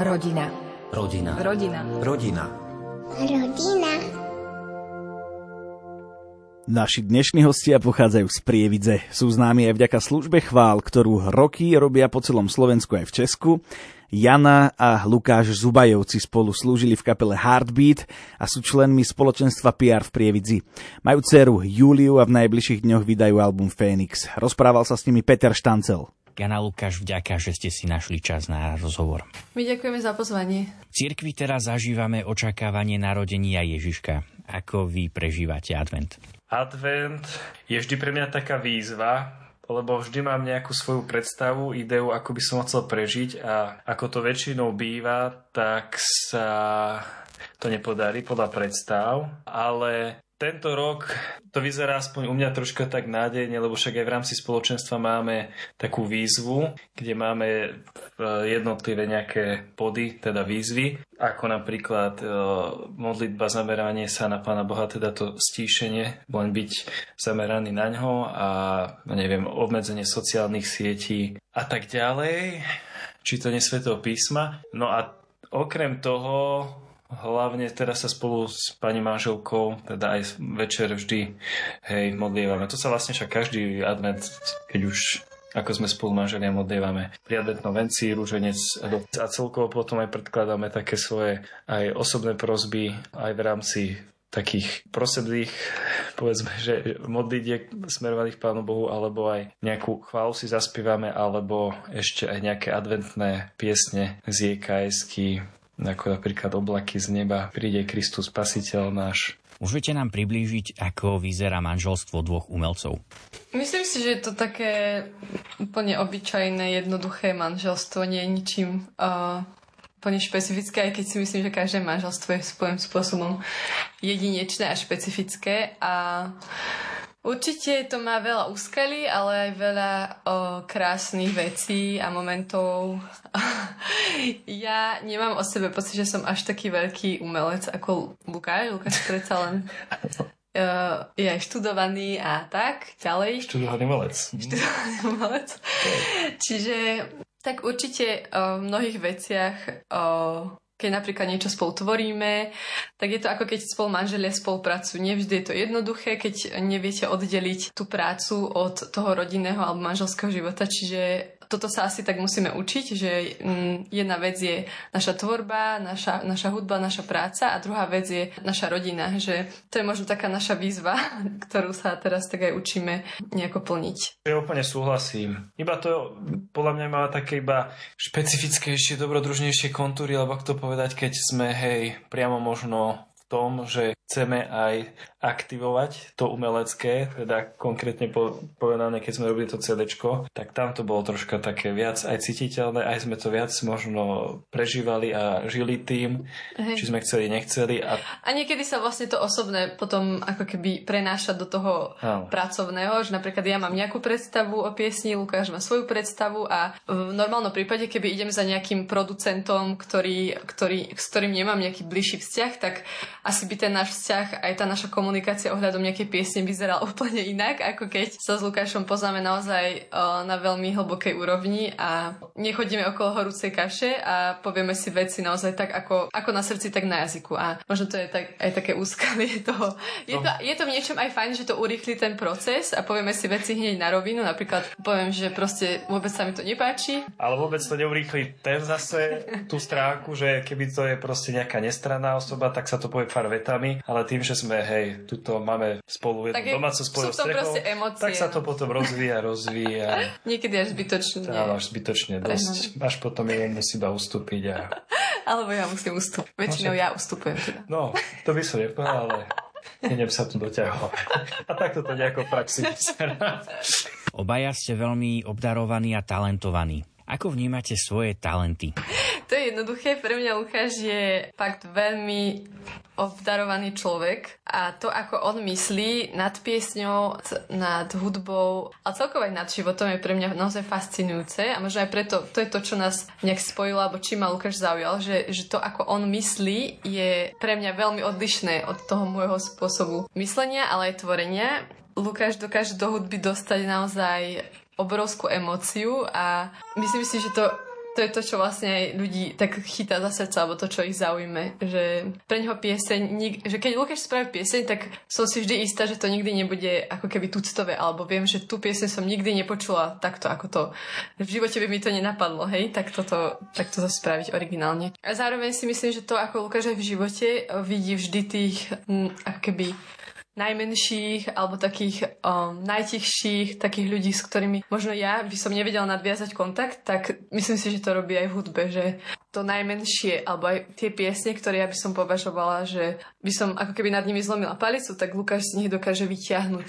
Rodina. Rodina. Rodina. Rodina. Rodina. Naši dnešní hostia pochádzajú z Prievidze. Sú známi aj vďaka službe chvál, ktorú roky robia po celom Slovensku aj v Česku. Jana a Lukáš Zubajovci spolu slúžili v kapele Heartbeat a sú členmi spoločenstva PR v Prievidzi. Majú dceru Juliu a v najbližších dňoch vydajú album Phoenix. Rozprával sa s nimi Peter Štancel. Jana Lukáš, vďaka, že ste si našli čas na rozhovor. My ďakujeme za pozvanie. V cirkvi teraz zažívame očakávanie narodenia Ježiška. Ako vy prežívate advent? Advent je vždy pre mňa taká výzva, lebo vždy mám nejakú svoju predstavu, ideu, ako by som chcel prežiť a ako to väčšinou býva, tak sa to nepodarí podľa predstav, ale tento rok to vyzerá aspoň u mňa troška tak nádejne, lebo však aj v rámci spoločenstva máme takú výzvu, kde máme jednotlivé nejaké body, teda výzvy, ako napríklad e, modlitba, zameranie sa na Pána Boha, teda to stíšenie, len byť zameraný na ňo a neviem, obmedzenie sociálnych sietí a tak ďalej, čítanie Svetého písma. No a okrem toho hlavne teraz sa spolu s pani manželkou, teda aj večer vždy, hej, modlievame. To sa vlastne však každý advent, keď už ako sme spolu manželia modlievame pri adventnom venci, rúženec a celkovo potom aj predkladáme také svoje aj osobné prozby aj v rámci takých prosedlých, povedzme, že modlitiek smerovaných Pánu Bohu, alebo aj nejakú chválu si zaspívame, alebo ešte aj nejaké adventné piesne z JKS-ky, ako napríklad oblaky z neba, príde Kristus Spasiteľ náš. Môžete nám priblížiť, ako vyzerá manželstvo dvoch umelcov? Myslím si, že je to také úplne obyčajné, jednoduché manželstvo, nie je ničím uh, úplne špecifické, aj keď si myslím, že každé manželstvo je svojím spôsobom jedinečné a špecifické. A Určite to má veľa úskalí, ale aj veľa o, krásnych vecí a momentov. ja nemám o sebe pocit, že som až taký veľký umelec ako Lukáš. Lukáš predsa len uh, je aj študovaný a tak ďalej. Študovaný umelec. Študovaný umelec. Čiže tak určite o mnohých veciach o, keď napríklad niečo spolu tvoríme, tak je to ako keď spolu manželia spolupracujú. Nevždy je to jednoduché, keď neviete oddeliť tú prácu od toho rodinného alebo manželského života, čiže toto sa asi tak musíme učiť, že mm, jedna vec je naša tvorba, naša, naša hudba, naša práca a druhá vec je naša rodina, že to je možno taká naša výzva, ktorú sa teraz tak aj učíme nejako plniť. Ja úplne súhlasím. Iba to podľa mňa má také iba špecifickejšie, dobrodružnejšie kontúry, alebo ako to povedať, keď sme, hej, priamo možno v tom, že chceme aj aktivovať to umelecké, teda konkrétne povedané, keď sme robili to CD, tak tam to bolo troška také viac aj cítiteľné, aj sme to viac možno prežívali a žili tým, Hej. či sme chceli, nechceli. A... a niekedy sa vlastne to osobné potom ako keby prenáša do toho Áno. pracovného, že napríklad ja mám nejakú predstavu o piesni, Lukáš má svoju predstavu a v normálnom prípade, keby idem za nejakým producentom, ktorý, ktorý, s ktorým nemám nejaký bližší vzťah, tak asi by ten náš vzťah, aj tá naša komunikácia ohľadom nejakej piesne vyzerala úplne inak, ako keď sa s Lukášom poznáme naozaj o, na veľmi hlbokej úrovni a nechodíme okolo horúcej kaše a povieme si veci naozaj tak, ako, ako na srdci, tak na jazyku. A možno to je tak, aj také úskalie toho. Je, no. to, je to v niečom aj fajn, že to urýchli ten proces a povieme si veci hneď na rovinu. Napríklad poviem, že proste vôbec sa mi to nepáči. Ale vôbec to neurýchli ten zase tú stránku, že keby to je proste nejaká nestranná osoba, tak sa to povie pár vetami ale tým, že sme, hej, tuto máme spolu jednu domácu spolu strechou, tak sa to potom rozvíja, rozvíja. Niekedy až zbytočne. Áno, až zbytočne dosť. Až potom jeden musí iba ustúpiť. A... Alebo ja musím ustúpiť. Väčšinou ja ustupujem teda. No, to by som nepovedal, ale Idem sa tu doťahovať. A takto to nejako praxi Obaja ste veľmi obdarovaní a talentovaní. Ako vnímate svoje talenty? To je jednoduché. Pre mňa Lukáš je fakt veľmi obdarovaný človek a to, ako on myslí nad piesňou, nad hudbou a celkovo aj nad životom je pre mňa naozaj fascinujúce a možno aj preto to je to, čo nás nejak spojilo, alebo čím ma Lukáš zaujal, že, že to, ako on myslí, je pre mňa veľmi odlišné od toho môjho spôsobu myslenia, ale aj tvorenia. Lukáš dokáže do hudby dostať naozaj obrovskú emóciu a myslím si, že to to je to, čo vlastne aj ľudí tak chytá za srdca, alebo to, čo ich zaujme. Že pre neho pieseň, že keď Lukáš spraví pieseň, tak som si vždy istá, že to nikdy nebude ako keby tuctové, alebo viem, že tú pieseň som nikdy nepočula takto, ako to. V živote by mi to nenapadlo, hej, tak toto, tak toto spraviť originálne. A zároveň si myslím, že to, ako Lukáš aj v živote vidí vždy tých, ako keby najmenších alebo takých um, najtichších, takých ľudí, s ktorými možno ja by som nevedela nadviazať kontakt, tak myslím si, že to robí aj v hudbe, že to najmenšie, alebo aj tie piesne, ktoré ja by som považovala, že by som ako keby nad nimi zlomila palicu, tak Lukáš z nich dokáže vyťahnuť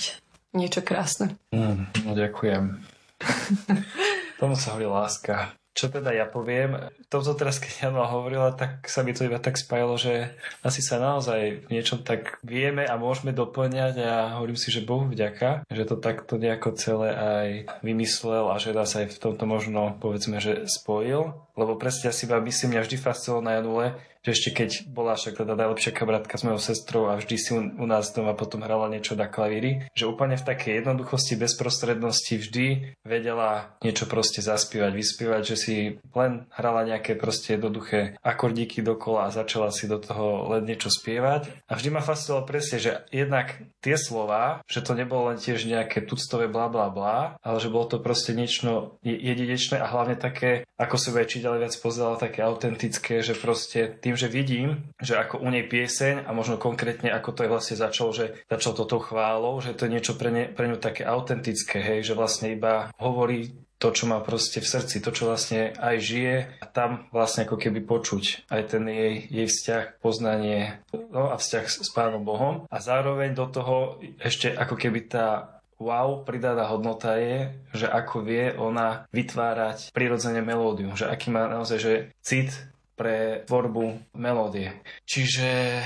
niečo krásne. Mm, no ďakujem. Tomu sa hovorí láska. Čo teda ja poviem, toto teraz, keď Jana hovorila, tak sa mi to iba tak spájalo, že asi sa naozaj v niečom tak vieme a môžeme doplňať a hovorím si, že Bohu vďaka, že to takto nejako celé aj vymyslel a že nás aj v tomto možno povedzme, že spojil. Lebo presne ja si vám myslím, mňa vždy fascinovalo na Janule, že ešte keď bola však teda najlepšia kamarátka s mojou sestrou a vždy si u, nás doma potom hrala niečo na klavíri, že úplne v takej jednoduchosti, bezprostrednosti vždy vedela niečo proste zaspievať, vyspievať, že si len hrala nejaké proste jednoduché akordíky dokola a začala si do toho len niečo spievať. A vždy ma fascinovalo presne, že jednak tie slova, že to nebolo len tiež nejaké tuctové bla bla bla, ale že bolo to proste niečo jedinečné a hlavne také, ako sa aj ďalej viac pozerala, také autentické, že proste tým, že vidím, že ako u nej pieseň a možno konkrétne ako to je vlastne začalo, že začal toto chválou, že to je niečo pre, ne, pre ňu také autentické, hej, že vlastne iba hovorí to, čo má proste v srdci, to, čo vlastne aj žije a tam vlastne ako keby počuť aj ten jej, jej vzťah, poznanie no a vzťah s, s Pánom Bohom. A zároveň do toho ešte ako keby tá wow, pridaná hodnota je, že ako vie ona vytvárať prirodzene melódiu, že aký má naozaj že cit pre tvorbu melódie. Čiže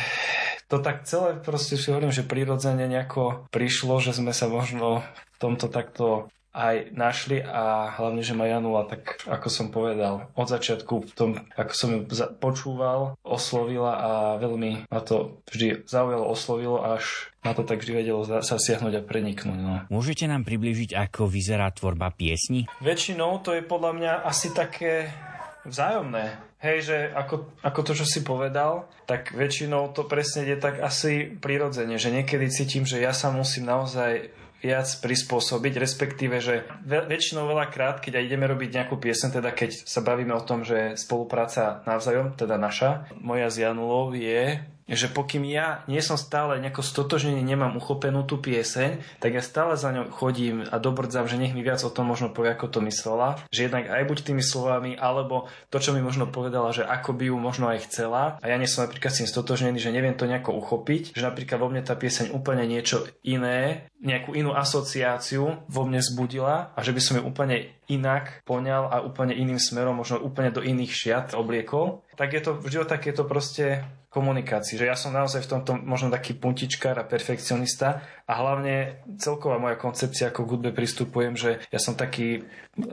to tak celé proste si hovorím, že prirodzene nejako prišlo, že sme sa možno v tomto takto aj našli a hlavne, že ma Janula, tak ako som povedal, od začiatku v tom, ako som ju počúval, oslovila a veľmi ma to vždy zaujalo, oslovilo, až ma to tak vždy vedelo sa siahnuť a preniknúť. No. Môžete nám približiť, ako vyzerá tvorba piesni? Väčšinou to je podľa mňa asi také vzájomné. Hej, že ako, ako to, čo si povedal, tak väčšinou to presne je tak asi prirodzene, že niekedy cítim, že ja sa musím naozaj viac prispôsobiť, respektíve, že väčšinou veľakrát, keď aj ideme robiť nejakú piesen, teda keď sa bavíme o tom, že spolupráca navzájom, teda naša, moja s Janulou je že pokým ja nie som stále nejako stotožnený, nemám uchopenú tú pieseň, tak ja stále za ňou chodím a dobrdzam, že nech mi viac o tom možno povie, ako to myslela. Že jednak aj buď tými slovami, alebo to, čo mi možno povedala, že ako by ju možno aj chcela. A ja nie som napríklad s tým stotožnený, že neviem to nejako uchopiť, že napríklad vo mne tá pieseň úplne niečo iné, nejakú inú asociáciu vo mne zbudila a že by som ju úplne inak poňal a úplne iným smerom, možno úplne do iných šiat obliekol, tak je to vždy o takéto proste komunikácii. Že ja som naozaj v tomto možno taký puntičkár a perfekcionista a hlavne celková moja koncepcia, ako k hudbe pristupujem, že ja som taký,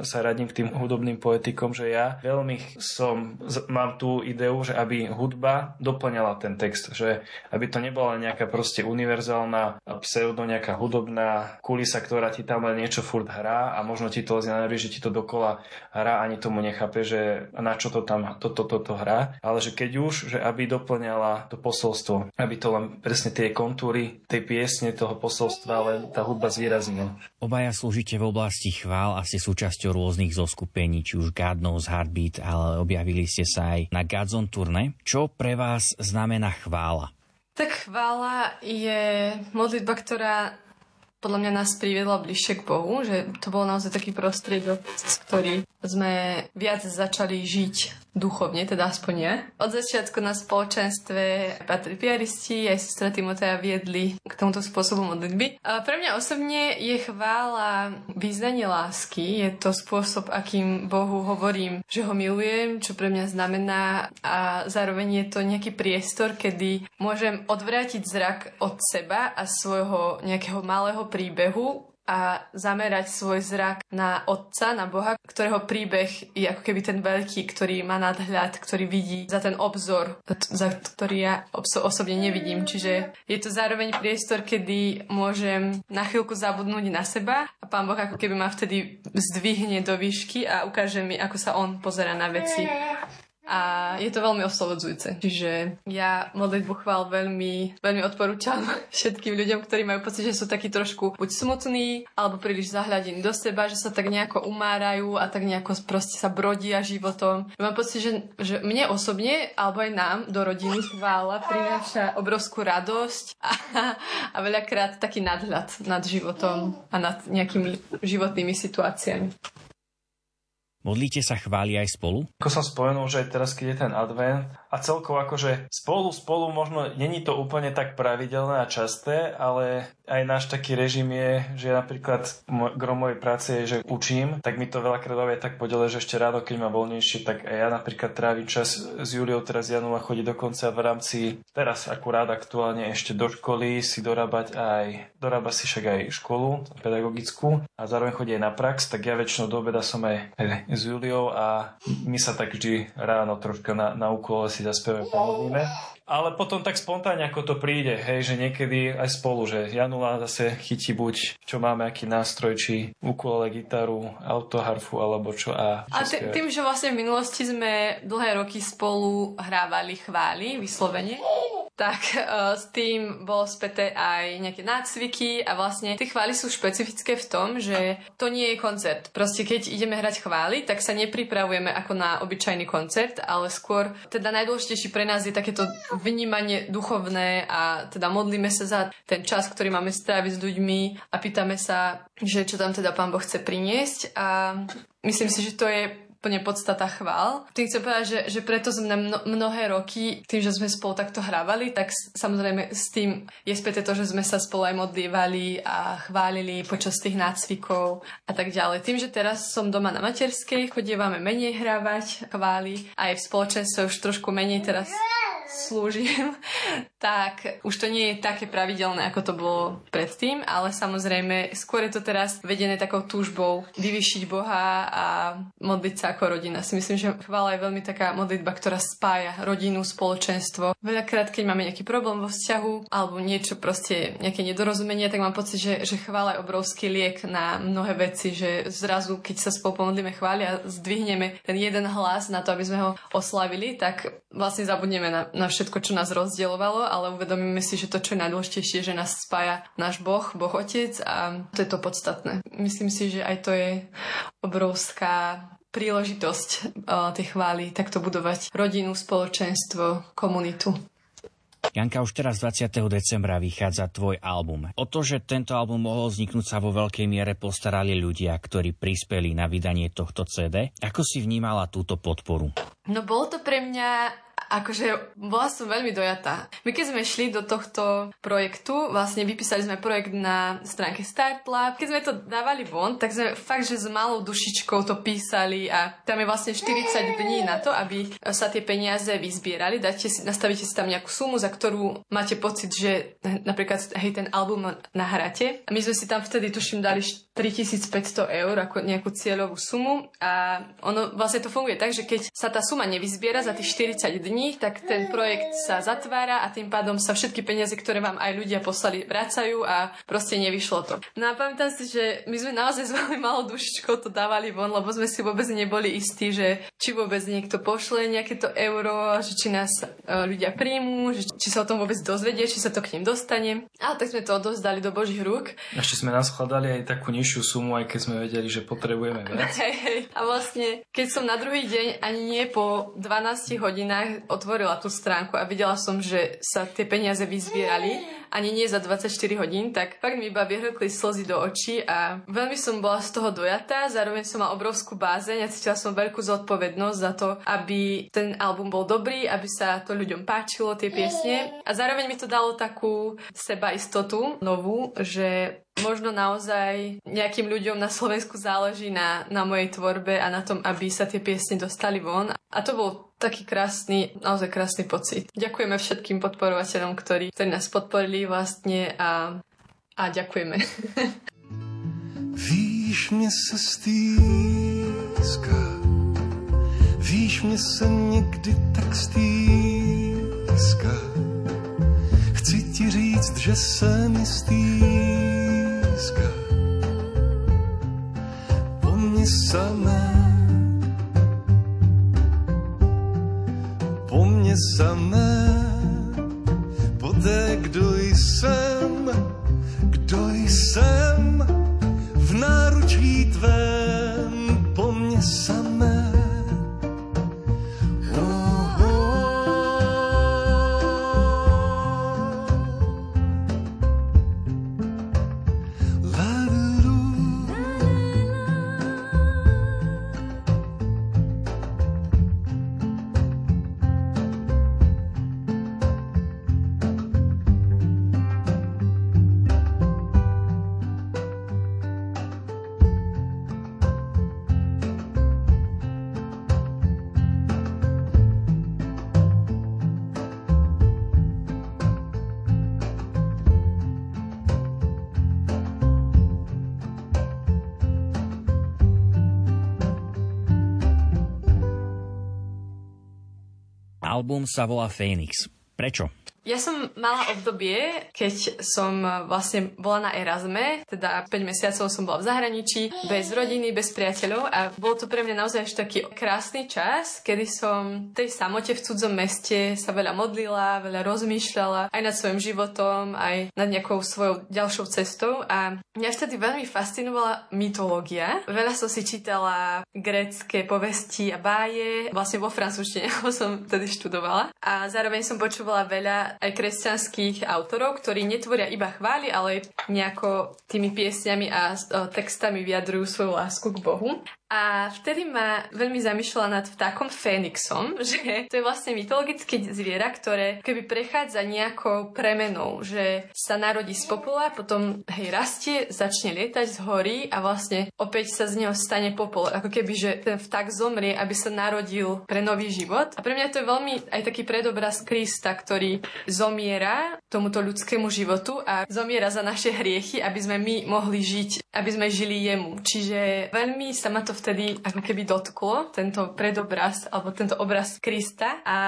sa radím k tým hudobným poetikom, že ja veľmi som, mám tú ideu, že aby hudba doplňala ten text, že aby to nebola nejaká proste univerzálna pseudo, nejaká hudobná kulisa, ktorá ti tam len niečo furt hrá a možno ti to lezie na že ti to dokola hrá, ani tomu nechápe, že na čo to tam toto, toto to, to hrá, ale že keď už, že aby doplňala to posolstvo, aby to len presne tie kontúry tej piesne, toho posolstva, ale tá hudba zvýraznila. Obaja slúžite v oblasti chvál a ste súčasťou rôznych zoskupení, či už God Knows Heartbeat, ale objavili ste sa aj na Godzone turné. Čo pre vás znamená chvála? Tak chvála je modlitba, ktorá podľa mňa nás priviedla bližšie k Bohu, že to bol naozaj taký prostriedok, ktorý sme viac začali žiť duchovne, teda aspoň ja. Od začiatku na spoločenstve patrí piaristi, aj sestra Timotea viedli k tomuto spôsobu modlitby. A pre mňa osobne je chvála význanie lásky. Je to spôsob, akým Bohu hovorím, že ho milujem, čo pre mňa znamená a zároveň je to nejaký priestor, kedy môžem odvrátiť zrak od seba a svojho nejakého malého príbehu a zamerať svoj zrak na Otca, na Boha, ktorého príbeh je ako keby ten veľký, ktorý má nadhľad, ktorý vidí za ten obzor, za ktorý ja osobne nevidím. Čiže je to zároveň priestor, kedy môžem na chvíľku zabudnúť na seba a Pán Boh ako keby ma vtedy zdvihne do výšky a ukáže mi, ako sa On pozera na veci a je to veľmi oslobodzujúce. Čiže ja modlitbu chvál veľmi, veľmi odporúčam všetkým ľuďom, ktorí majú pocit, že sú takí trošku buď smutní, alebo príliš zahľadení do seba, že sa tak nejako umárajú a tak nejako proste sa brodia životom. Mám pocit, že, že mne osobne, alebo aj nám do rodiny chvála prináša obrovskú radosť a, a veľakrát taký nadhľad nad životom a nad nejakými životnými situáciami. Modlíte sa chváli aj spolu? Ako som spomenul, že teraz, keď je ten advent a celkovo akože spolu, spolu možno není to úplne tak pravidelné a časté, ale aj náš taký režim je, že ja napríklad grom mojej práce je, že učím, tak mi to veľakrát baví tak podele, že ešte ráno, keď ma voľnejšie, tak aj ja napríklad trávim čas s Juliou teraz Janula chodí dokonca v rámci teraz akurát aktuálne ešte do školy si dorábať aj dorába si však aj školu pedagogickú a zároveň chodí aj na prax, tak ja väčšinou do obeda som aj s Juliou a my sa tak vždy ráno troška na, na úkole si zaspievame, pomodlíme. Ale potom tak spontánne, ako to príde, hej, že niekedy aj spolu, že Janula zase chytí buď, čo máme, aký nástroj, či ukulele, gitaru, autoharfu, alebo čo. A, a tým, že vlastne v minulosti sme dlhé roky spolu hrávali chvály, vyslovene, tak uh, s tým bolo späté aj nejaké nácviky a vlastne tie chvály sú špecifické v tom, že to nie je koncert. Proste keď ideme hrať chvály, tak sa nepripravujeme ako na obyčajný koncert, ale skôr teda najdôležitejší pre nás je takéto vnímanie duchovné a teda modlíme sa za ten čas, ktorý máme stráviť s ľuďmi a pýtame sa, že čo tam teda Pán Boh chce priniesť a myslím si, že to je úplne podstata chvál. Tým chcem povedať, že, že preto sme mno, mnohé roky, tým, že sme spolu takto hrávali, tak samozrejme s tým je späté to, že sme sa spolu aj modlívali a chválili počas tých nácvikov a tak ďalej. Tým, že teraz som doma na materskej, chodievame menej hrávať chváli, aj v spoločenstve už trošku menej teraz slúžim, tak už to nie je také pravidelné, ako to bolo predtým, ale samozrejme skôr je to teraz vedené takou túžbou vyvyšiť Boha a modliť sa ako rodina. Si myslím, že chvála je veľmi taká modlitba, ktorá spája rodinu, spoločenstvo. Veľakrát, keď máme nejaký problém vo vzťahu alebo niečo proste, nejaké nedorozumenie, tak mám pocit, že, že chvála je obrovský liek na mnohé veci, že zrazu, keď sa spolu pomodlíme chváli a zdvihneme ten jeden hlas na to, aby sme ho oslavili, tak vlastne zabudneme na, na všetko, čo nás rozdielovalo, ale uvedomíme si, že to, čo je najdôležitejšie, že nás spája náš Boh, Boh Otec a to je to podstatné. Myslím si, že aj to je obrovská príležitosť uh, tej chvály, takto budovať rodinu, spoločenstvo, komunitu. Janka, už teraz 20. decembra vychádza tvoj album. O to, že tento album mohol vzniknúť sa vo veľkej miere postarali ľudia, ktorí prispeli na vydanie tohto CD. Ako si vnímala túto podporu? No bolo to pre mňa akože bola som veľmi dojatá. My keď sme šli do tohto projektu, vlastne vypísali sme projekt na stránke Startlab. Keď sme to dávali von, tak sme fakt, že s malou dušičkou to písali a tam je vlastne 40 dní na to, aby sa tie peniaze vyzbierali. Dáte si, nastavíte si tam nejakú sumu, za ktorú máte pocit, že napríklad hej, ten album nahráte. A my sme si tam vtedy, tuším, dali 3500 eur ako nejakú cieľovú sumu a ono vlastne to funguje tak, že keď sa tá suma nevyzbiera za tých 40 dní, tak ten projekt sa zatvára a tým pádom sa všetky peniaze, ktoré vám aj ľudia poslali, vracajú a proste nevyšlo to. No a pamätám si, že my sme naozaj s veľmi malou dušičkou to dávali von, lebo sme si vôbec neboli istí, že či vôbec niekto pošle nejaké to euro, že či nás e, ľudia príjmú, že či sa o tom vôbec dozvedie, či sa to k ním dostane. A tak sme to odovzdali do Božích rúk. Ešte sme nás aj takú nižšiu sumu, aj keď sme vedeli, že potrebujeme viac. Hej, hej. A vlastne, keď som na druhý deň, ani nie po 12 hodinách otvorila tú stránku a videla som, že sa tie peniaze vyzbierali, ani nie za 24 hodín, tak fakt mi iba vyhrkli slzy do očí a veľmi som bola z toho dojatá, zároveň som mala obrovskú bázeň a cítila som veľkú zodpovednosť za to, aby ten album bol dobrý, aby sa to ľuďom páčilo, tie piesne a zároveň mi to dalo takú sebaistotu novú, že možno naozaj nejakým ľuďom na Slovensku záleží na, na mojej tvorbe a na tom, aby sa tie piesne dostali von. A to bol taký krásny, naozaj krásny pocit. Ďakujeme všetkým podporovateľom, ktorí, ktorí nás podporili vlastne a, a ďakujeme. Víš, mě se stýská, víš, mě se někdy tak stýská. Chci ti říct, že se mi stýská po mně samé. Po mně samé, po kdo jsem, kdo jsem v náručí tvém, po mně samé. Album sa volá Phoenix. Prečo? Ja som mala obdobie, keď som vlastne bola na Erasme, teda 5 mesiacov som bola v zahraničí, bez rodiny, bez priateľov a bol to pre mňa naozaj až taký krásny čas, kedy som tej samote v cudzom meste sa veľa modlila, veľa rozmýšľala aj nad svojim životom, aj nad nejakou svojou ďalšou cestou a mňa vtedy veľmi fascinovala mytológia. Veľa som si čítala grecké povesti a báje, vlastne vo francúzštine, som tedy študovala a zároveň som počúvala veľa aj kresťanských autorov, ktorí netvoria iba chvály, ale nejako tými piesňami a textami vyjadrujú svoju lásku k Bohu. A vtedy ma veľmi zamýšľala nad vtákom Fénixom, že to je vlastne mytologické zviera, ktoré keby prechádza nejakou premenou, že sa narodí z popola, potom hej rastie, začne lietať z hory a vlastne opäť sa z neho stane popol. Ako keby, že ten vták zomrie, aby sa narodil pre nový život. A pre mňa to je veľmi aj taký predobraz Krista, ktorý zomiera tomuto ľudskému životu a zomiera za naše hriechy, aby sme my mohli žiť, aby sme žili jemu. Čiže veľmi sa ma to vtedy ako keby dotklo, tento predobraz, alebo tento obraz Krista. A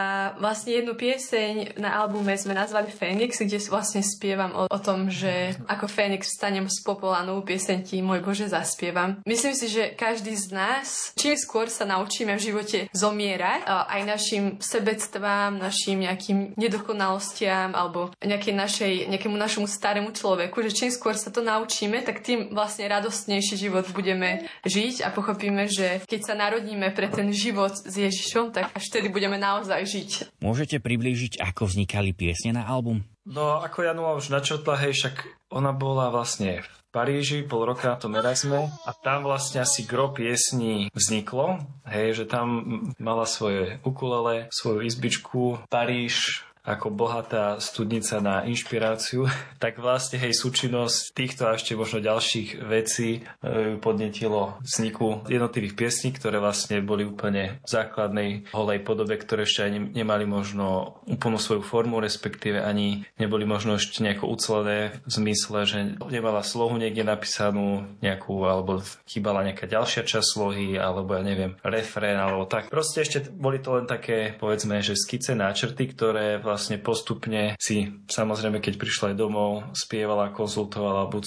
vlastne jednu pieseň na albume sme nazvali Fénix, kde vlastne spievam o, o tom, že ako Fénix vstanem z popola, pieseň ti, môj Bože, zaspievam. Myslím si, že každý z nás, čím skôr sa naučíme v živote zomierať, aj našim sebectvám, našim nejakým nedokonalostiam alebo nejakej našej, nejakému našemu starému človeku, že čím skôr sa to naučíme, tak tým vlastne radostnejší život budeme žiť a pochopíme pochopíme, že keď sa narodíme pre ten život s Ježišom, tak až vtedy budeme naozaj žiť. Môžete priblížiť, ako vznikali piesne na album? No, ako Janula už načrtla, hej, však ona bola vlastne v Paríži, pol roka na tom Erasme a tam vlastne asi gro piesní vzniklo, hej, že tam mala svoje ukulele, svoju izbičku, Paríž, ako bohatá studnica na inšpiráciu, tak vlastne hej, súčinnosť týchto a ešte možno ďalších vecí e, podnetilo vzniku jednotlivých piesní, ktoré vlastne boli úplne v základnej holej podobe, ktoré ešte ani nemali možno úplnú svoju formu, respektíve ani neboli možno ešte nejako ucelené v zmysle, že nemala slohu niekde napísanú nejakú, alebo chýbala nejaká ďalšia časť slohy, alebo ja neviem, refrén, alebo tak. Proste ešte boli to len také, povedzme, že skice, náčrty, ktoré vlastne vlastne postupne si samozrejme, keď prišla aj domov, spievala, konzultovala buď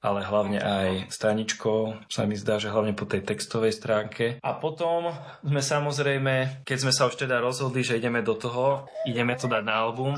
ale hlavne aj staničkou. Sa mi zdá, že hlavne po tej textovej stránke. A potom sme samozrejme, keď sme sa už teda rozhodli, že ideme do toho, ideme to dať na album,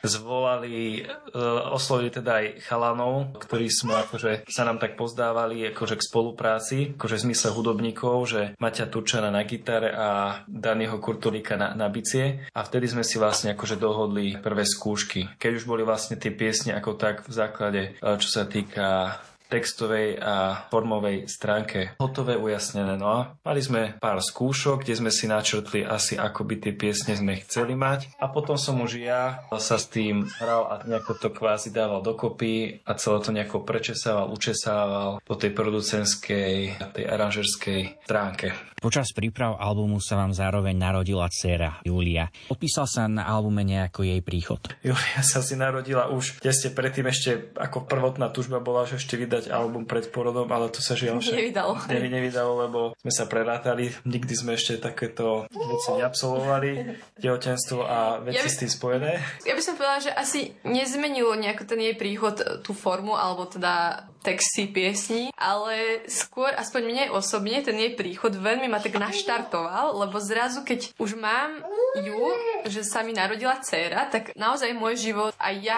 zvolali, e, oslovili teda aj chalanov, ktorí sme akože sa nám tak pozdávali akože k spolupráci, akože v zmysle hudobníkov, že Maťa Turčana na gitare a Daniho Kurtulíka na, na bicie. A vtedy sme si vlastne akože dohodli prvé skúšky. Keď už boli vlastne tie piesne ako tak v základe, eh, čo sa týka textovej a formovej stránke hotové, ujasnené. No a mali sme pár skúšok, kde sme si načrtli asi ako by tie piesne sme chceli mať a potom som už ja sa s tým hral a nejako to kvázi dával dokopy a celé to nejako prečesával, učesával po tej producenskej, tej aranžerskej stránke. Počas príprav albumu sa vám zároveň narodila dcéra Julia. Odpísal sa na albume nejako jej príchod? Julia sa si narodila už tesne predtým ešte ako prvotná tužba bola, že ešte vydať vydať album pred porodom, ale to sa žiaľ nevydalo. Ne, nevydalo, lebo sme sa prerátali, nikdy sme ešte takéto veci neabsolvovali, tehotenstvo a veci ja by, s tým spojené. Ja by som povedala, že asi nezmenilo nejako ten jej príchod tú formu, alebo teda texty piesní, ale skôr, aspoň mne osobne, ten jej príchod veľmi ma tak naštartoval, lebo zrazu, keď už mám ju, že sa mi narodila dcéra, tak naozaj môj život a ja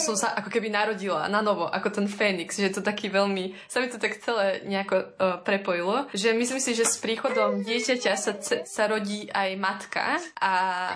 som sa ako keby narodila na novo, ako ten Fénix, že to taký veľmi, sa mi to tak celé nejako uh, prepojilo, že myslím si, že s príchodom dieťaťa sa, sa rodí aj matka a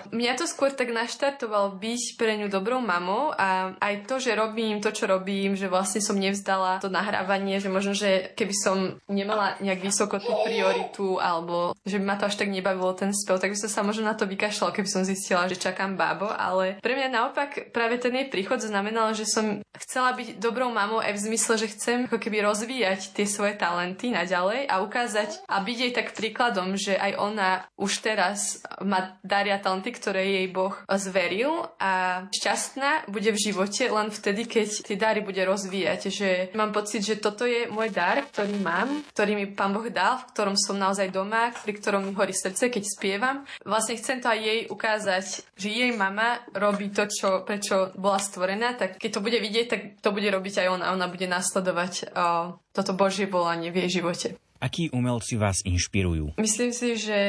mňa to skôr tak naštartoval byť pre ňu dobrou mamou a aj to, že robím to, čo robím, že vlastne som nevzdala to nahrávanie, že možno, že keby som nemala nejak vysoko tú prioritu alebo že by ma to až tak nebavilo ten spev, tak by som sa možno na to vykašľala, keby som zistila, že čakám bábo, ale pre mňa naopak práve ten jej príchod znamenal, že som chcela byť dobrou mamou aj v zmysle, že chcem ako keby rozvíjať tie svoje talenty naďalej a ukázať a byť jej tak príkladom, že aj ona už teraz má daria talenty, ktoré jej Boh zveril a šťastná bude v živote len vtedy, keď tie dary bude rozvíjať, že mám pocit, že toto je môj dar, ktorý mám, ktorý mi Pán Boh dal, v ktorom som naozaj doma, pri ktorom mi horí srdce, keď spievam. Vlastne chcem to aj jej ukázať, že jej mama robí to, čo, prečo bola stvorená, tak keď to bude vidieť, tak to bude robiť aj ona. Ona bude nasledovať o, toto Božie volanie v jej živote. Akí umelci vás inšpirujú? Myslím si, že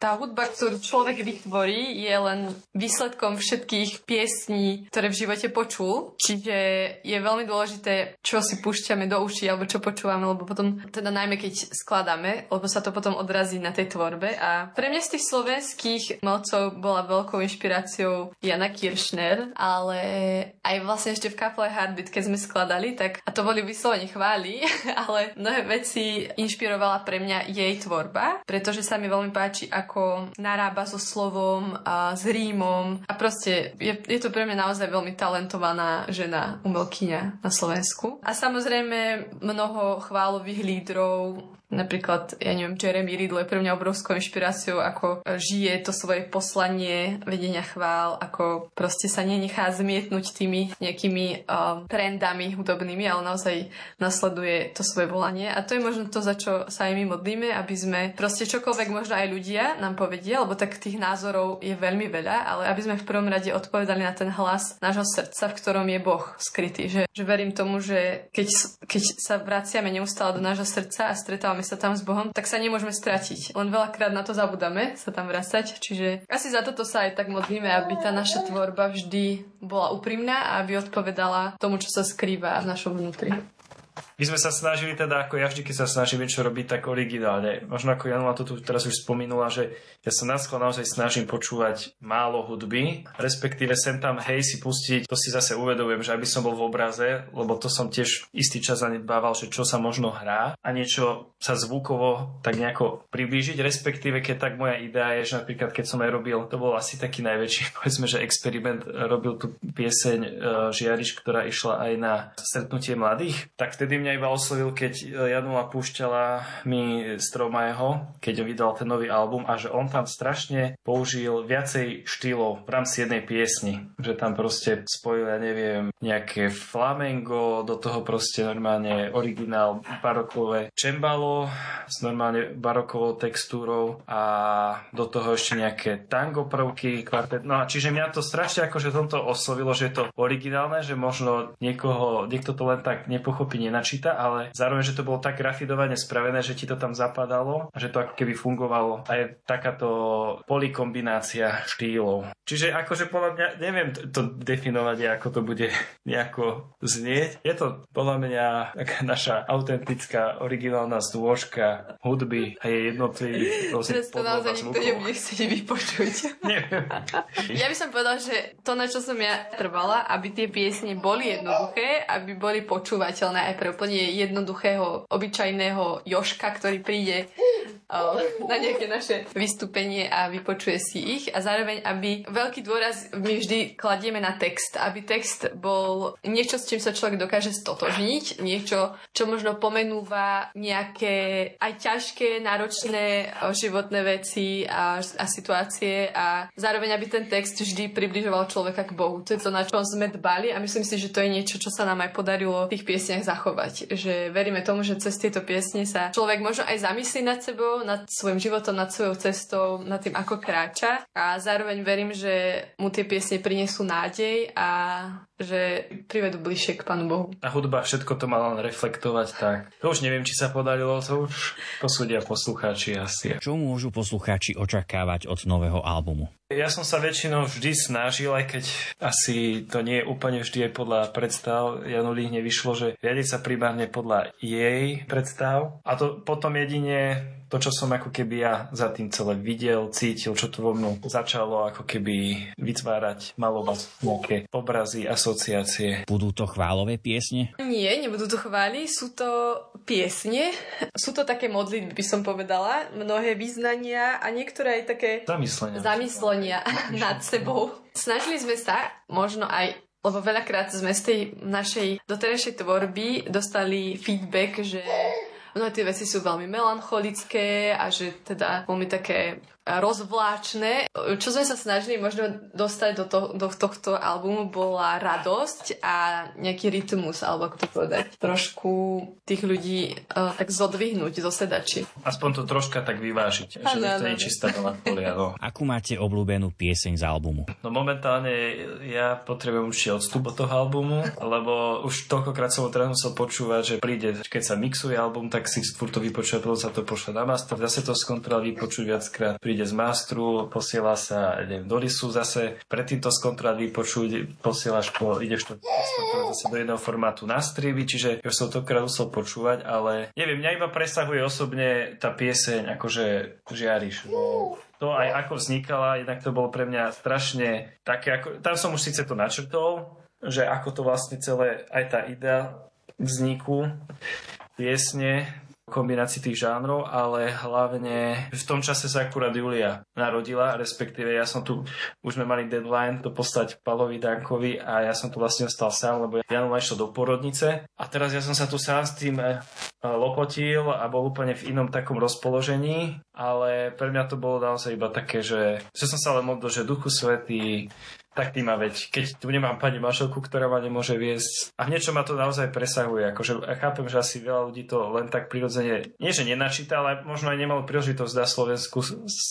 tá hudba, ktorú človek vytvorí, je len výsledkom všetkých piesní, ktoré v živote počul. Čiže je veľmi dôležité, čo si púšťame do uší alebo čo počúvame, lebo potom, teda najmä keď skladáme, lebo sa to potom odrazí na tej tvorbe. A pre mňa z tých slovenských umelcov bola veľkou inšpiráciou Jana Kiršner, ale aj vlastne ešte v kaple Heartbeat, keď sme skladali, tak a to boli vyslovene chváli, ale mnohé veci inšpirovali inšpirovala pre mňa jej tvorba, pretože sa mi veľmi páči, ako narába so slovom a s rímom a proste je, je to pre mňa naozaj veľmi talentovaná žena, umelkyňa na Slovensku. A samozrejme mnoho chválových lídrov, Napríklad, ja neviem, Jeremy Riddle je pre mňa obrovskou inšpiráciou, ako žije to svoje poslanie vedenia chvál, ako proste sa nenechá zmietnúť tými nejakými um, trendami hudobnými, ale naozaj nasleduje to svoje volanie. A to je možno to, za čo sa aj my modlíme, aby sme proste čokoľvek možno aj ľudia nám povedia, lebo tak tých názorov je veľmi veľa, ale aby sme v prvom rade odpovedali na ten hlas nášho srdca, v ktorom je Boh skrytý. Že, že verím tomu, že keď, keď sa vraciame neustále do nášho srdca a stretávame stretávame sa tam s Bohom, tak sa nemôžeme stratiť. Len veľakrát na to zabudáme sa tam vracať, čiže asi za toto sa aj tak modlíme, aby tá naša tvorba vždy bola úprimná a aby odpovedala tomu, čo sa skrýva v našom vnútri. My sme sa snažili teda, ako ja vždy, keď sa snažím niečo robiť, tak originálne. Možno ako Janula to tu teraz už spomínula, že ja sa na naozaj snažím počúvať málo hudby, respektíve sem tam hej si pustiť, to si zase uvedomujem, že aby som bol v obraze, lebo to som tiež istý čas zanedbával, že čo sa možno hrá a niečo sa zvukovo tak nejako priblížiť, respektíve keď tak moja idea je, že napríklad keď som aj robil, to bol asi taký najväčší, povedzme, že experiment, robil tu pieseň uh, Žiariš, ktorá išla aj na stretnutie mladých, tak vtedy mňa mňa iba oslovil, keď e, Janula púšťala mi Stromaeho, keď vydal ten nový album a že on tam strašne použil viacej štýlov v rámci jednej piesni. Že tam proste spojil, ja neviem, nejaké flamengo, do toho proste normálne originál barokové čembalo s normálne barokovou textúrou a do toho ešte nejaké tango prvky, kvartet. No a čiže mňa to strašne akože tomto oslovilo, že je to originálne, že možno niekoho, niekto to len tak nepochopí, nenačí počíta, ale zároveň, že to bolo tak rafinovane spravené, že ti to tam zapadalo a že to ako keby fungovalo. A je takáto polikombinácia štýlov. Čiže akože podľa mňa, neviem to definovať, ako to bude nejako znieť. Je to podľa mňa taká naša autentická, originálna zdôžka hudby a je jednotlivý Teraz to naozaj nikto nebude chcieť vypočuť. ja by som povedal, že to, na čo som ja trvala, aby tie piesne boli jednoduché, aby boli počúvateľné aj pre úplne jednoduchého, obyčajného Joška, ktorý príde na nejaké naše vystúpenie a vypočuje si ich. A zároveň, aby veľký dôraz my vždy kladieme na text, aby text bol niečo, s čím sa človek dokáže stotožniť, niečo, čo možno pomenúva nejaké aj ťažké, náročné životné veci a, a situácie. A zároveň, aby ten text vždy približoval človeka k Bohu. To je to, na čom sme dbali. A myslím si, že to je niečo, čo sa nám aj podarilo v tých piesniach zachovať. Že veríme tomu, že cez tieto piesne sa človek možno aj zamyslí nad sebou, nad svojim životom, nad svojou cestou, nad tým, ako kráča a zároveň verím, že mu tie piesne prinesú nádej a že privedú bližšie k Pánu Bohu. A hudba všetko to mala reflektovať, tak to už neviem, či sa podarilo, to už posúdia poslucháči asi. Čo môžu poslucháči očakávať od nového albumu? Ja som sa väčšinou vždy snažil, aj keď asi to nie je úplne vždy aj podľa predstav. Janulík nevyšlo, že riadiť sa primárne podľa jej predstav. A to potom jedine to, čo som ako keby ja za tým celé videl, cítil, čo to vo mnou začalo ako keby vytvárať, malovať nejaké obrazy, asociácie. Budú to chválové piesne? Nie, nebudú to chvály, sú to piesne, sú to také modlitby, by som povedala, mnohé význania a niektoré aj také zamyslenia, zamyslenia nad sebou. Snažili sme sa, možno aj lebo veľakrát sme z tej našej doterajšej tvorby dostali feedback, že mnohé tie veci sú veľmi melancholické a že teda veľmi také rozvláčne. Čo sme sa snažili možno dostať do, to, do tohto albumu bola radosť a nejaký rytmus, alebo ako to povedať, trošku tých ľudí uh, tak zodvihnúť zo sedači. Aspoň to troška tak vyvážiť, ano, že to nie je čistá melancholia. No. Akú máte obľúbenú pieseň z albumu? No momentálne ja potrebujem určite odstup od toho albumu, lebo už toľkokrát som ho teraz musel počúvať, že príde, keď sa mixuje album, tak si furt to vypočuje, potom sa to pošle na master, zase to skontrolovať, vypočuť viackrát, príde príde z masteru, posiela sa neviem, do lisu zase, predtým to skontrolať vypočuť, posielaš po, ideš to zase do jedného formátu na striby, čiže už som to krát musel počúvať, ale neviem, mňa iba presahuje osobne tá pieseň, akože žiariš. No, to aj ako vznikala, jednak to bolo pre mňa strašne také, ako, tam som už síce to načrtol, že ako to vlastne celé, aj tá idea vzniku piesne kombinácii tých žánrov, ale hlavne v tom čase sa akurát Julia narodila, respektíve ja som tu, už sme mali deadline to postať Palovi Dankovi a ja som tu vlastne ostal sám, lebo Janu išiel do porodnice a teraz ja som sa tu sám s tým eh, lopotil a bol úplne v inom takom rozpoložení, ale pre mňa to bolo naozaj iba také, že, že som sa len modlil, že Duchu Svetý, tak ty ma veď, keď tu nemám pani manželku, ktorá ma nemôže viesť a niečo ma to naozaj presahuje, akože chápem, že asi veľa ľudí to len tak prirodzene, nie že nenačíta, ale možno aj nemalo príležitosť na Slovensku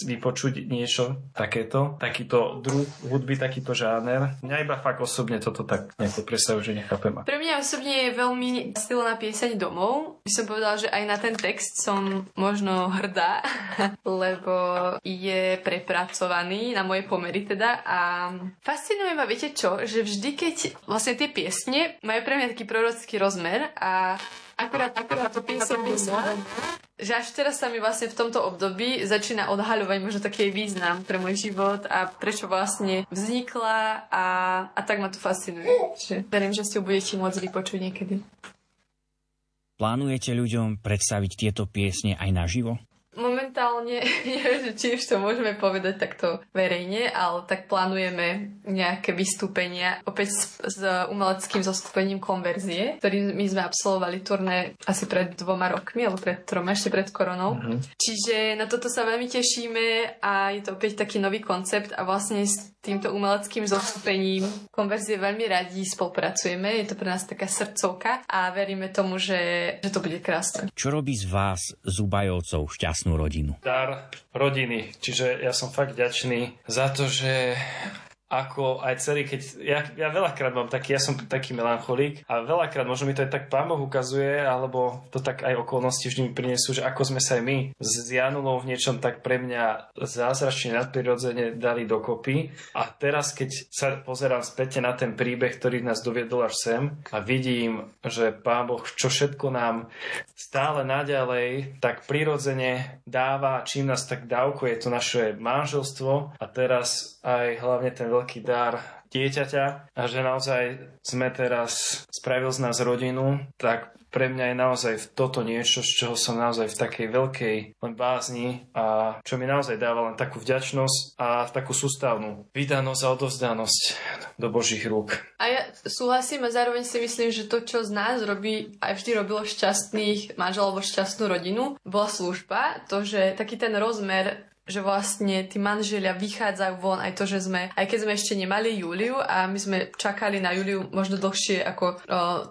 vypočuť niečo takéto, takýto druh hudby, takýto žáner. Mňa iba fakt osobne toto tak nejako presahuje, že nechápem. Pre mňa osobne je veľmi silná pieseň domov. By som povedala, že aj na ten text som možno hrdá, lebo je prepracovaný na moje pomery teda a fascinuje ma, viete čo, že vždy, keď vlastne tie piesne majú pre mňa taký prorocký rozmer a akurát, akurát to piesne že až teraz sa mi vlastne v tomto období začína odhaľovať možno taký význam pre môj život a prečo vlastne vznikla a, a tak ma to fascinuje. Že verím, že si ju budete môcť vypočuť niekedy. Plánujete ľuďom predstaviť tieto piesne aj naživo? Momentálne, neviem, či už to môžeme povedať takto verejne, ale tak plánujeme nejaké vystúpenia opäť s, s umeleckým zoskupením konverzie, ktorý my sme absolvovali turné asi pred dvoma rokmi, alebo pred troma, ešte pred koronou. Mm-hmm. Čiže na toto sa veľmi tešíme a je to opäť taký nový koncept a vlastne s týmto umeleckým zoskupením konverzie veľmi radi spolupracujeme. Je to pre nás taká srdcovka a veríme tomu, že, že to bude krásne. Čo robí z vás Zubajovcov šťastný šťastnú rodinu. Dar rodiny. Čiže ja som fakt ďačný za to, že ako aj celý, keď ja, ja veľakrát mám taký, ja som taký melancholík a veľakrát možno mi to aj tak pán Boh ukazuje, alebo to tak aj okolnosti vždy mi prinesú, že ako sme sa aj my s Janulou v niečom tak pre mňa zázračne nadprirodzene dali dokopy. A teraz keď sa pozerám späť na ten príbeh, ktorý nás doviedol až sem a vidím, že pán Boh čo všetko nám stále naďalej tak prirodzene dáva, čím nás tak dávkuje to naše manželstvo. A teraz aj hlavne ten veľký dar dieťaťa a že naozaj sme teraz spravil z nás rodinu, tak pre mňa je naozaj toto niečo, z čoho som naozaj v takej veľkej len bázni a čo mi naozaj dáva len takú vďačnosť a takú sústavnú vydanosť a odovzdanosť do Božích rúk. A ja súhlasím a zároveň si myslím, že to, čo z nás robí, aj vždy robilo šťastných manželov alebo šťastnú rodinu, bola služba. To, že taký ten rozmer že vlastne tí manželia vychádzajú von, aj to, že sme, aj keď sme ešte nemali Juliu a my sme čakali na Juliu možno dlhšie, ako o,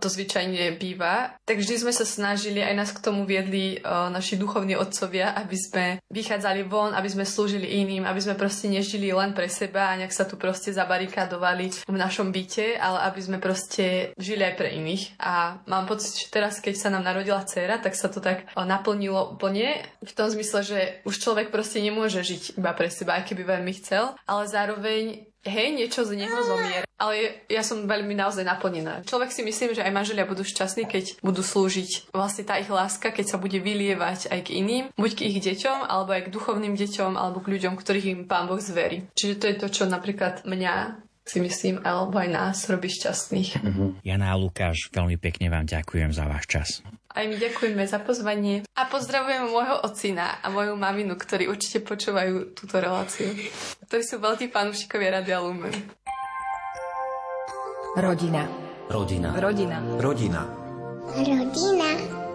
to zvyčajne býva, tak vždy sme sa snažili, aj nás k tomu viedli o, naši duchovní otcovia, aby sme vychádzali von, aby sme slúžili iným, aby sme proste nežili len pre seba a nejak sa tu proste zabarikádovali v našom byte, ale aby sme proste žili aj pre iných. A mám pocit, že teraz, keď sa nám narodila dcera, tak sa to tak naplnilo úplne v tom zmysle, že už človek proste nemôže nemôže žiť iba pre seba, aj keby veľmi chcel, ale zároveň hej, niečo z neho zomiera. Ale ja som veľmi naozaj naplnená. Človek si myslím, že aj manželia budú šťastní, keď budú slúžiť. Vlastne tá ich láska, keď sa bude vylievať aj k iným, buď k ich deťom, alebo aj k duchovným deťom, alebo k ľuďom, ktorých im Pán Boh zverí. Čiže to je to, čo napríklad mňa si myslím, alebo aj nás robí šťastných. Uh-huh. Jana a Lukáš, veľmi pekne vám ďakujem za váš čas. Aj my ďakujeme za pozvanie a pozdravujem môjho ocina a moju maminu, ktorí určite počúvajú túto reláciu, ktorí sú veľkí fanúšikovia Radia Lumen. Rodina. Rodina. Rodina. Rodina. Rodina.